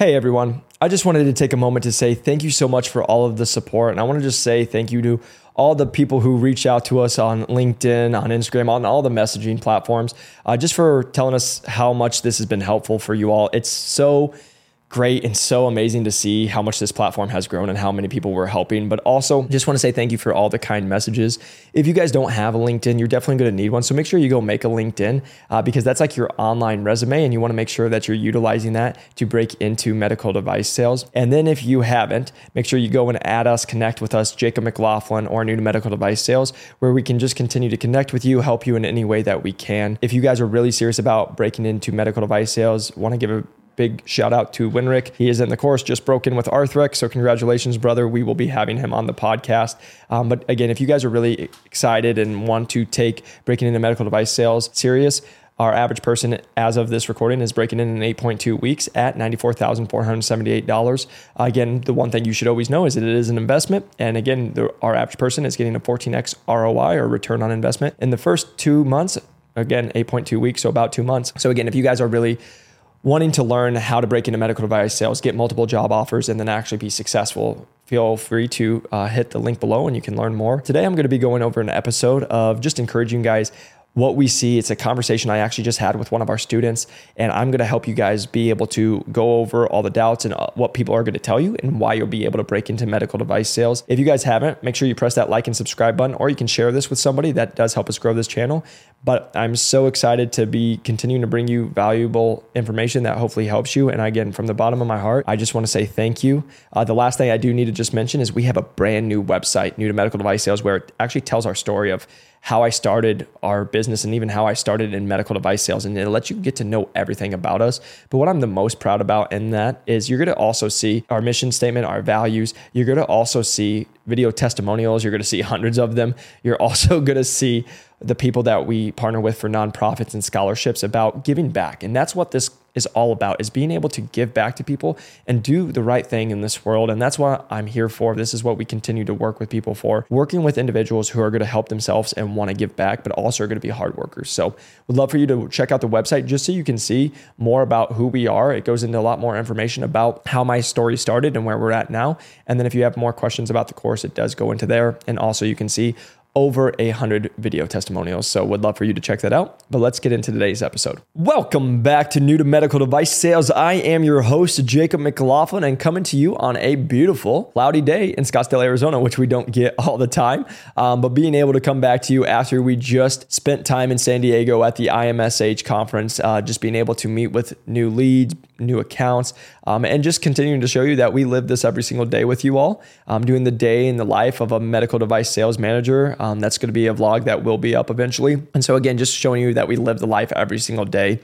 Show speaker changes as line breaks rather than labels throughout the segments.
Hey everyone, I just wanted to take a moment to say thank you so much for all of the support. And I want to just say thank you to all the people who reach out to us on LinkedIn, on Instagram, on all the messaging platforms, uh, just for telling us how much this has been helpful for you all. It's so great and so amazing to see how much this platform has grown and how many people we're helping. But also, just want to say thank you for all the kind messages. If you guys don't have a LinkedIn, you're definitely going to need one. So make sure you go make a LinkedIn uh, because that's like your online resume, and you want to make sure that you're utilizing that to break into medical device sales. And then if you haven't, make sure you go and add us, connect with us, Jacob McLaughlin, or new to medical device sales, where we can just continue to connect with you, help you in any way that we can. If you guys are really serious about breaking into medical device sales, want to give a big shout out to Winrick. He is in the course, just broken with Arthrex. So, congratulations, brother. We will be having him on the podcast. Um, but again, if you guys are really excited and want to take breaking into medical device sales serious, our average person, as of this recording, is breaking in in 8.2 weeks at $94,478. Again, the one thing you should always know is that it is an investment. And again, the, our average person is getting a 14x ROI or return on investment in the first two months. Again, 8.2 weeks, so about two months. So, again, if you guys are really wanting to learn how to break into medical device sales, get multiple job offers, and then actually be successful, feel free to uh, hit the link below and you can learn more. Today, I'm going to be going over an episode of just encouraging guys what we see. It's a conversation I actually just had with one of our students, and I'm going to help you guys be able to go over all the doubts and uh, what people are going to tell you and why you'll be able to break into medical device sales. If you guys haven't, make sure you press that like and subscribe button, or you can share this with somebody that does help us grow this channel. But I'm so excited to be continuing to bring you valuable information that hopefully helps you. And again, from the bottom of my heart, I just want to say thank you. Uh, the last thing I do need to just mention is we have a brand new website, new to medical device sales, where it actually tells our story of how I started our business and even how I started in medical device sales. And it'll let you get to know everything about us. But what I'm the most proud about in that is you're going to also see our mission statement, our values. You're going to also see video testimonials. You're going to see hundreds of them. You're also going to see the people that we partner with for nonprofits and scholarships about giving back. And that's what this is all about is being able to give back to people and do the right thing in this world. And that's what I'm here for. This is what we continue to work with people for working with individuals who are going to help themselves and want to give back but also are going to be hard workers. So would love for you to check out the website just so you can see more about who we are. It goes into a lot more information about how my story started and where we're at now. And then if you have more questions about the course it does go into there. And also you can see over a hundred video testimonials. So would love for you to check that out. But let's get into today's episode. Welcome back to New to Medical Device Sales. I am your host, Jacob McLaughlin, and coming to you on a beautiful, cloudy day in Scottsdale, Arizona, which we don't get all the time. Um, but being able to come back to you after we just spent time in San Diego at the IMSH conference, uh, just being able to meet with new leads, new accounts, um, and just continuing to show you that we live this every single day with you all. Um, doing the day in the life of a medical device sales manager. Um, that's going to be a vlog that will be up eventually. And so, again, just showing you that we live the life every single day.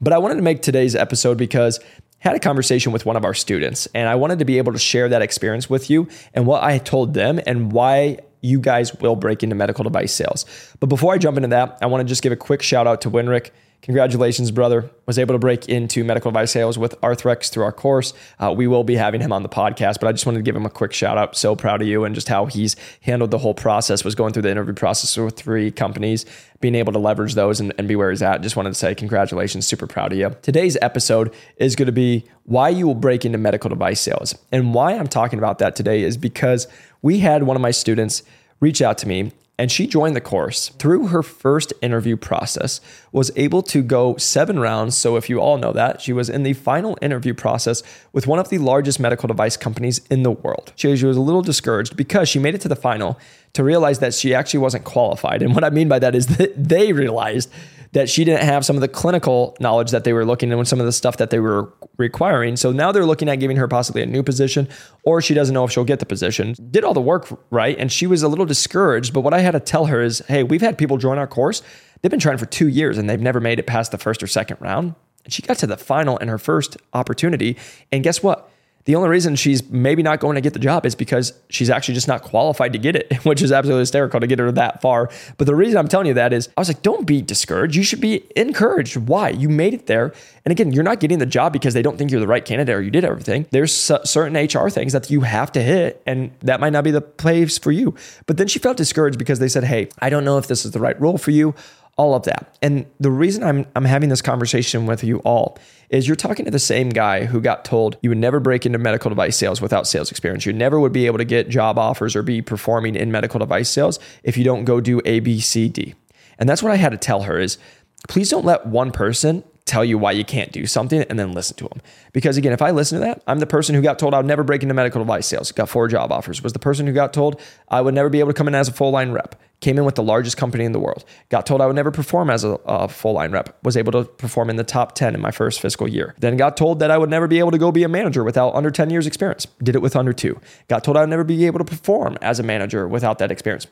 But I wanted to make today's episode because had a conversation with one of our students and I wanted to be able to share that experience with you and what I told them and why you guys will break into medical device sales. But before I jump into that, I want to just give a quick shout out to Winrick. Congratulations, brother. Was able to break into medical device sales with Arthrex through our course. Uh, we will be having him on the podcast, but I just wanted to give him a quick shout out. So proud of you and just how he's handled the whole process, was going through the interview process with three companies, being able to leverage those and, and be where he's at. Just wanted to say congratulations, super proud of you. Today's episode is going to be why you will break into medical device sales. And why I'm talking about that today is because we had one of my students reach out to me and she joined the course. Through her first interview process was able to go seven rounds. So if you all know that she was in the final interview process with one of the largest medical device companies in the world. She, she was a little discouraged because she made it to the final to realize that she actually wasn't qualified. And what i mean by that is that they realized that she didn't have some of the clinical knowledge that they were looking and some of the stuff that they were requiring. So now they're looking at giving her possibly a new position, or she doesn't know if she'll get the position. Did all the work right, and she was a little discouraged. But what I had to tell her is, hey, we've had people join our course. They've been trying for two years and they've never made it past the first or second round. And she got to the final in her first opportunity. And guess what? The only reason she's maybe not going to get the job is because she's actually just not qualified to get it, which is absolutely hysterical to get her that far. But the reason I'm telling you that is I was like, don't be discouraged. You should be encouraged. Why? You made it there. And again, you're not getting the job because they don't think you're the right candidate or you did everything. There's certain HR things that you have to hit, and that might not be the place for you. But then she felt discouraged because they said, hey, I don't know if this is the right role for you all of that. And the reason I'm, I'm having this conversation with you all is you're talking to the same guy who got told you would never break into medical device sales without sales experience. You never would be able to get job offers or be performing in medical device sales if you don't go do A, B, C, D. And that's what I had to tell her is please don't let one person tell you why you can't do something and then listen to them. Because again, if I listen to that, I'm the person who got told I would never break into medical device sales, got four job offers, was the person who got told I would never be able to come in as a full line rep, came in with the largest company in the world, got told I would never perform as a, a full line rep, was able to perform in the top 10 in my first fiscal year. Then got told that I would never be able to go be a manager without under 10 years experience, did it with under two. Got told I would never be able to perform as a manager without that experience,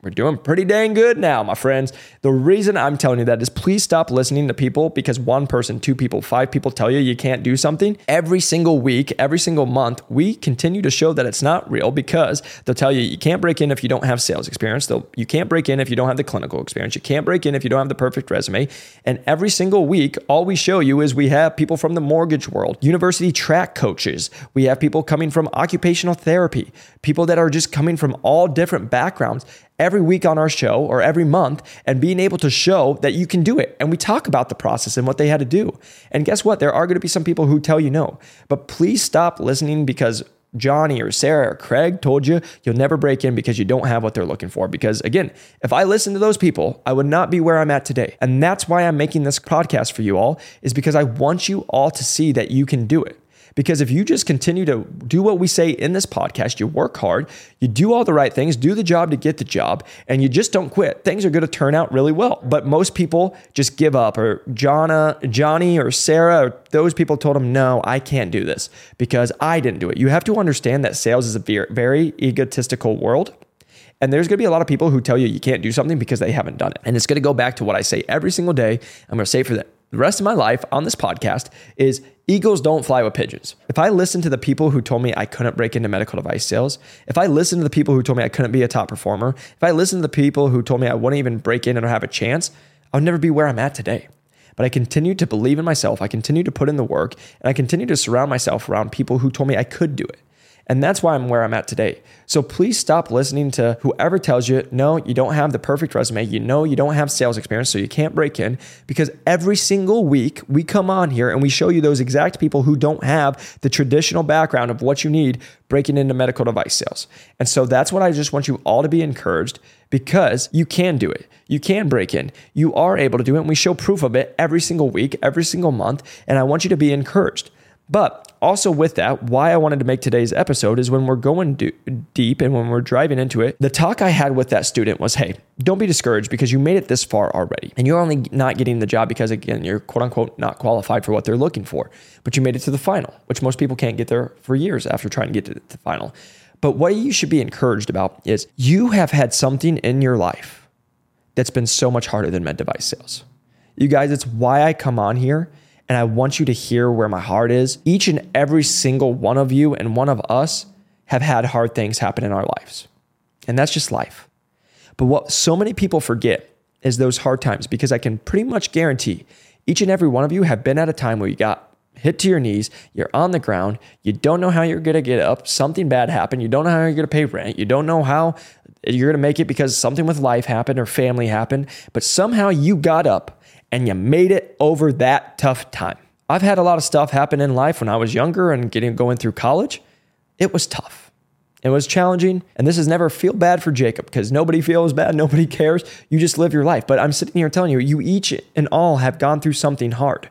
we're doing pretty dang good now, my friends. The reason I'm telling you that is please stop listening to people because one person, two people, five people tell you you can't do something. Every single week, every single month, we continue to show that it's not real because they'll tell you you can't break in if you don't have sales experience. They'll, you can't break in if you don't have the clinical experience. You can't break in if you don't have the perfect resume. And every single week, all we show you is we have people from the mortgage world, university track coaches. We have people coming from occupational therapy, people that are just coming from all different backgrounds every week on our show or every month and being able to show that you can do it. And we talk about the process and what they had to do. And guess what? There are going to be some people who tell you no, but please stop listening because Johnny or Sarah or Craig told you you'll never break in because you don't have what they're looking for. Because again, if I listened to those people, I would not be where I'm at today. And that's why I'm making this podcast for you all, is because I want you all to see that you can do it. Because if you just continue to do what we say in this podcast, you work hard, you do all the right things, do the job to get the job, and you just don't quit, things are going to turn out really well. But most people just give up, or Jonna, Johnny or Sarah, or those people told them, no, I can't do this because I didn't do it. You have to understand that sales is a very, egotistical world. And there's going to be a lot of people who tell you you can't do something because they haven't done it. And it's going to go back to what I say every single day. I'm going to say for the rest of my life on this podcast is Eagles don't fly with pigeons. If I listen to the people who told me I couldn't break into medical device sales, if I listen to the people who told me I couldn't be a top performer, if I listen to the people who told me I wouldn't even break in and have a chance, I would never be where I'm at today. But I continue to believe in myself. I continue to put in the work and I continue to surround myself around people who told me I could do it. And that's why I'm where I'm at today. So please stop listening to whoever tells you, no, you don't have the perfect resume. You know, you don't have sales experience, so you can't break in. Because every single week we come on here and we show you those exact people who don't have the traditional background of what you need breaking into medical device sales. And so that's what I just want you all to be encouraged because you can do it. You can break in. You are able to do it. And we show proof of it every single week, every single month. And I want you to be encouraged. But also, with that, why I wanted to make today's episode is when we're going do- deep and when we're driving into it, the talk I had with that student was hey, don't be discouraged because you made it this far already. And you're only not getting the job because, again, you're quote unquote not qualified for what they're looking for. But you made it to the final, which most people can't get there for years after trying to get to the final. But what you should be encouraged about is you have had something in your life that's been so much harder than med device sales. You guys, it's why I come on here and I want you to hear where my heart is. Each and every single one of you and one of us have had hard things happen in our lives. And that's just life. But what so many people forget is those hard times because I can pretty much guarantee each and every one of you have been at a time where you got hit to your knees, you're on the ground, you don't know how you're going to get up, something bad happened, you don't know how you're going to pay rent, you don't know how you're going to make it because something with life happened or family happened, but somehow you got up and you made it over that tough time. I've had a lot of stuff happen in life when I was younger and getting going through college. It was tough. It was challenging. And this is never feel bad for Jacob because nobody feels bad. Nobody cares. You just live your life. But I'm sitting here telling you, you each and all have gone through something hard.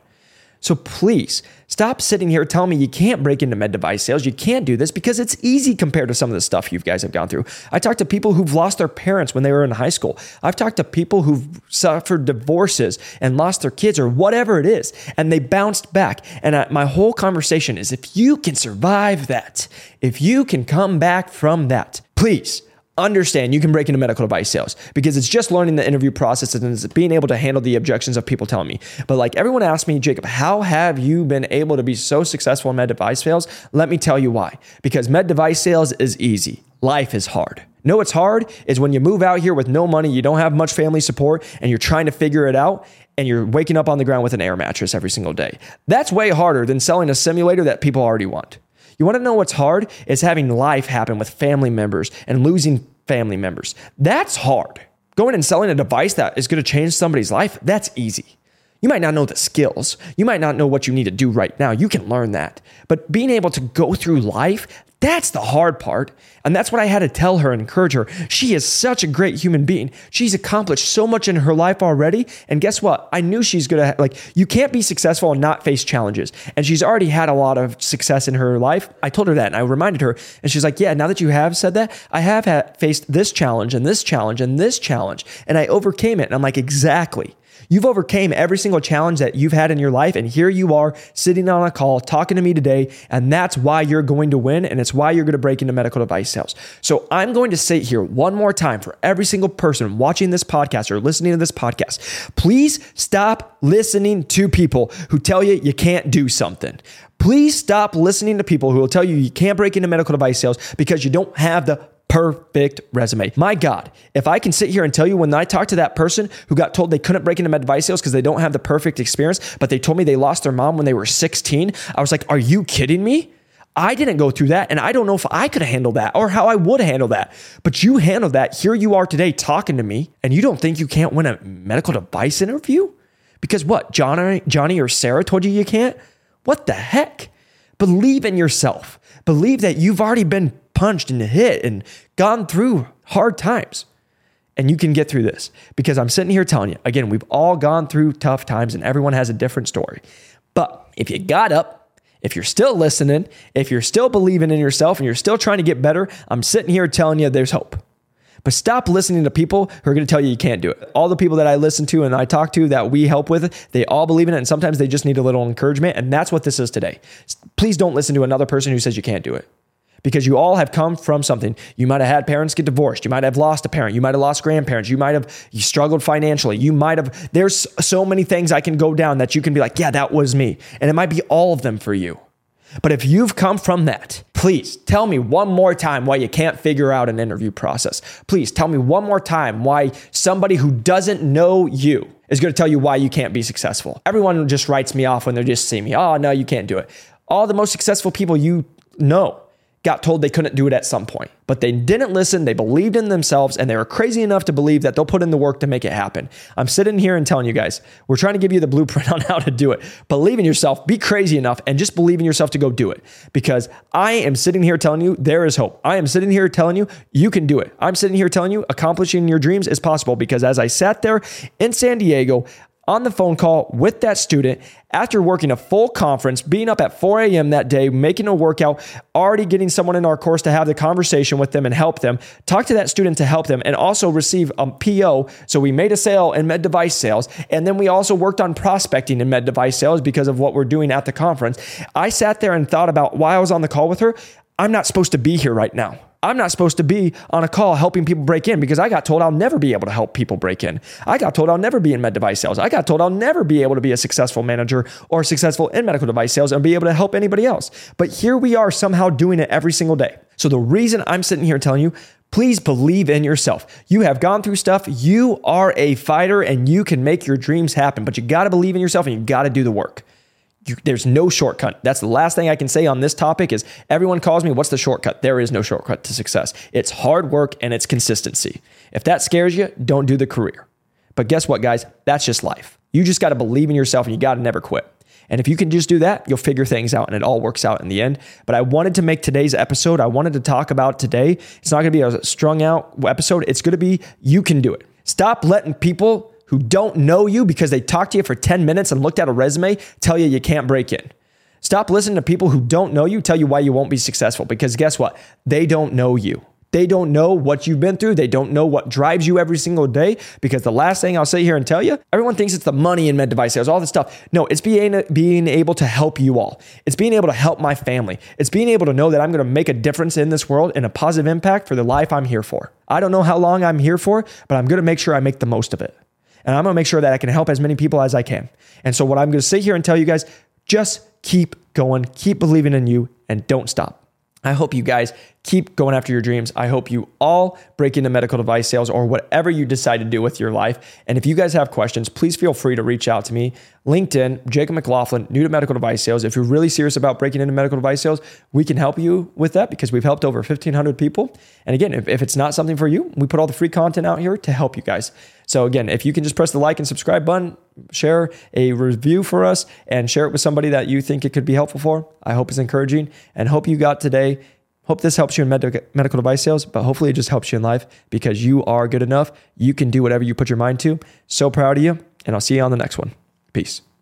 So please stop sitting here telling me you can't break into med device sales. You can't do this because it's easy compared to some of the stuff you guys have gone through. I talked to people who've lost their parents when they were in high school. I've talked to people who've suffered divorces and lost their kids or whatever it is, and they bounced back. And I, my whole conversation is if you can survive that, if you can come back from that, please understand you can break into medical device sales because it's just learning the interview process and it's being able to handle the objections of people telling me. But like everyone asked me, Jacob, how have you been able to be so successful in med device sales? Let me tell you why. Because med device sales is easy. Life is hard. No, what's hard is when you move out here with no money, you don't have much family support, and you're trying to figure it out, and you're waking up on the ground with an air mattress every single day. That's way harder than selling a simulator that people already want. You want to know what's hard? It's having life happen with family members and losing family members. That's hard. Going and selling a device that is going to change somebody's life, that's easy. You might not know the skills. You might not know what you need to do right now. You can learn that. But being able to go through life, that's the hard part. And that's what I had to tell her and encourage her. She is such a great human being. She's accomplished so much in her life already. And guess what? I knew she's going to, like, you can't be successful and not face challenges. And she's already had a lot of success in her life. I told her that and I reminded her. And she's like, yeah, now that you have said that, I have had, faced this challenge and this challenge and this challenge. And I overcame it. And I'm like, exactly. You've overcame every single challenge that you've had in your life. And here you are sitting on a call talking to me today. And that's why you're going to win. And it's why you're going to break into medical device sales. So I'm going to say it here one more time for every single person watching this podcast or listening to this podcast, please stop listening to people who tell you you can't do something. Please stop listening to people who will tell you you can't break into medical device sales because you don't have the perfect resume. My God, if I can sit here and tell you when I talked to that person who got told they couldn't break into med device sales because they don't have the perfect experience, but they told me they lost their mom when they were 16, I was like, are you kidding me? I didn't go through that, and I don't know if I could have handled that or how I would handle that. But you handled that. Here you are today talking to me, and you don't think you can't win a medical device interview? Because what, Johnny, Johnny or Sarah told you you can't? What the heck? Believe in yourself. Believe that you've already been punched and hit and gone through hard times. And you can get through this because I'm sitting here telling you, again, we've all gone through tough times and everyone has a different story. But if you got up, if you're still listening, if you're still believing in yourself and you're still trying to get better, I'm sitting here telling you there's hope. But stop listening to people who are going to tell you you can't do it. All the people that I listen to and I talk to that we help with, they all believe in it. And sometimes they just need a little encouragement. And that's what this is today. Please don't listen to another person who says you can't do it because you all have come from something. You might have had parents get divorced. You might have lost a parent. You might have lost grandparents. You might have you struggled financially. You might have, there's so many things I can go down that you can be like, yeah, that was me. And it might be all of them for you. But if you've come from that, please tell me one more time why you can't figure out an interview process. Please tell me one more time why somebody who doesn't know you is going to tell you why you can't be successful. Everyone just writes me off when they just see me. Oh, no, you can't do it. All the most successful people you know got told they couldn't do it at some point. But they didn't listen, they believed in themselves, and they were crazy enough to believe that they'll put in the work to make it happen. I'm sitting here and telling you guys, we're trying to give you the blueprint on how to do it. Believe in yourself, be crazy enough, and just believe in yourself to go do it. Because I am sitting here telling you there is hope. I am sitting here telling you you can do it. I'm sitting here telling you accomplishing your dreams is possible because as I sat there in San Diego, on the phone call with that student after working a full conference, being up at 4 a.m. that day, making a workout, already getting someone in our course to have the conversation with them and help them, talk to that student to help them, and also receive a PO. So we made a sale in med device sales. And then we also worked on prospecting in med device sales because of what we're doing at the conference. I sat there and thought about why I was on the call with her. I'm not supposed to be here right now. I'm not supposed to be on a call helping people break in because I got told I'll never be able to help people break in. I got told I'll never be in med device sales. I got told I'll never be able to be a successful manager or successful in medical device sales and be able to help anybody else. But here we are somehow doing it every single day. So the reason I'm sitting here telling you, please believe in yourself. You have gone through stuff. You are a fighter and you can make your dreams happen, but you got to believe in yourself and you got to do the work. You, there's no shortcut. That's the last thing I can say on this topic is everyone calls me, what's the shortcut? There is no shortcut to success. It's hard work and it's consistency. If that scares you, don't do the career. But guess what, guys? That's just life. You just got to believe in yourself and you got to never quit. And if you can just do that, you'll figure things out and it all works out in the end. But I wanted to make today's episode, I wanted to talk about today. It's not going to be a strung out episode. It's going to be you can do it. Stop letting people who don't know you because they talked to you for 10 minutes and looked at a resume tell you you can't break in. Stop listening to people who don't know you tell you why you won't be successful because guess what? They don't know you. They don't know what you've been through. They don't know what drives you every single day. Because the last thing I'll say here and tell you, everyone thinks it's the money in med device sales, all this stuff. No, it's being being able to help you all. It's being able to help my family. It's being able to know that I'm going to make a difference in this world and a positive impact for the life I'm here for. I don't know how long I'm here for, but I'm going to make sure I make the most of it. And I'm going to make sure that I can help as many people as I can. And so, what I'm going to sit here and tell you guys just keep going, keep believing in you, and don't stop. I hope you guys keep going after your dreams. I hope you all break into medical device sales or whatever you decide to do with your life. And if you guys have questions, please feel free to reach out to me. LinkedIn, Jacob McLaughlin, new to medical device sales. If you're really serious about breaking into medical device sales, we can help you with that because we've helped over 1,500 people. And again, if, if it's not something for you, we put all the free content out here to help you guys. So again, if you can just press the like and subscribe button, share a review for us, and share it with somebody that you think it could be helpful for, I hope it's encouraging and hope you got today. Hope this helps you in med- medical device sales, but hopefully it just helps you in life because you are good enough. You can do whatever you put your mind to. So proud of you, and I'll see you on the next one. Peace.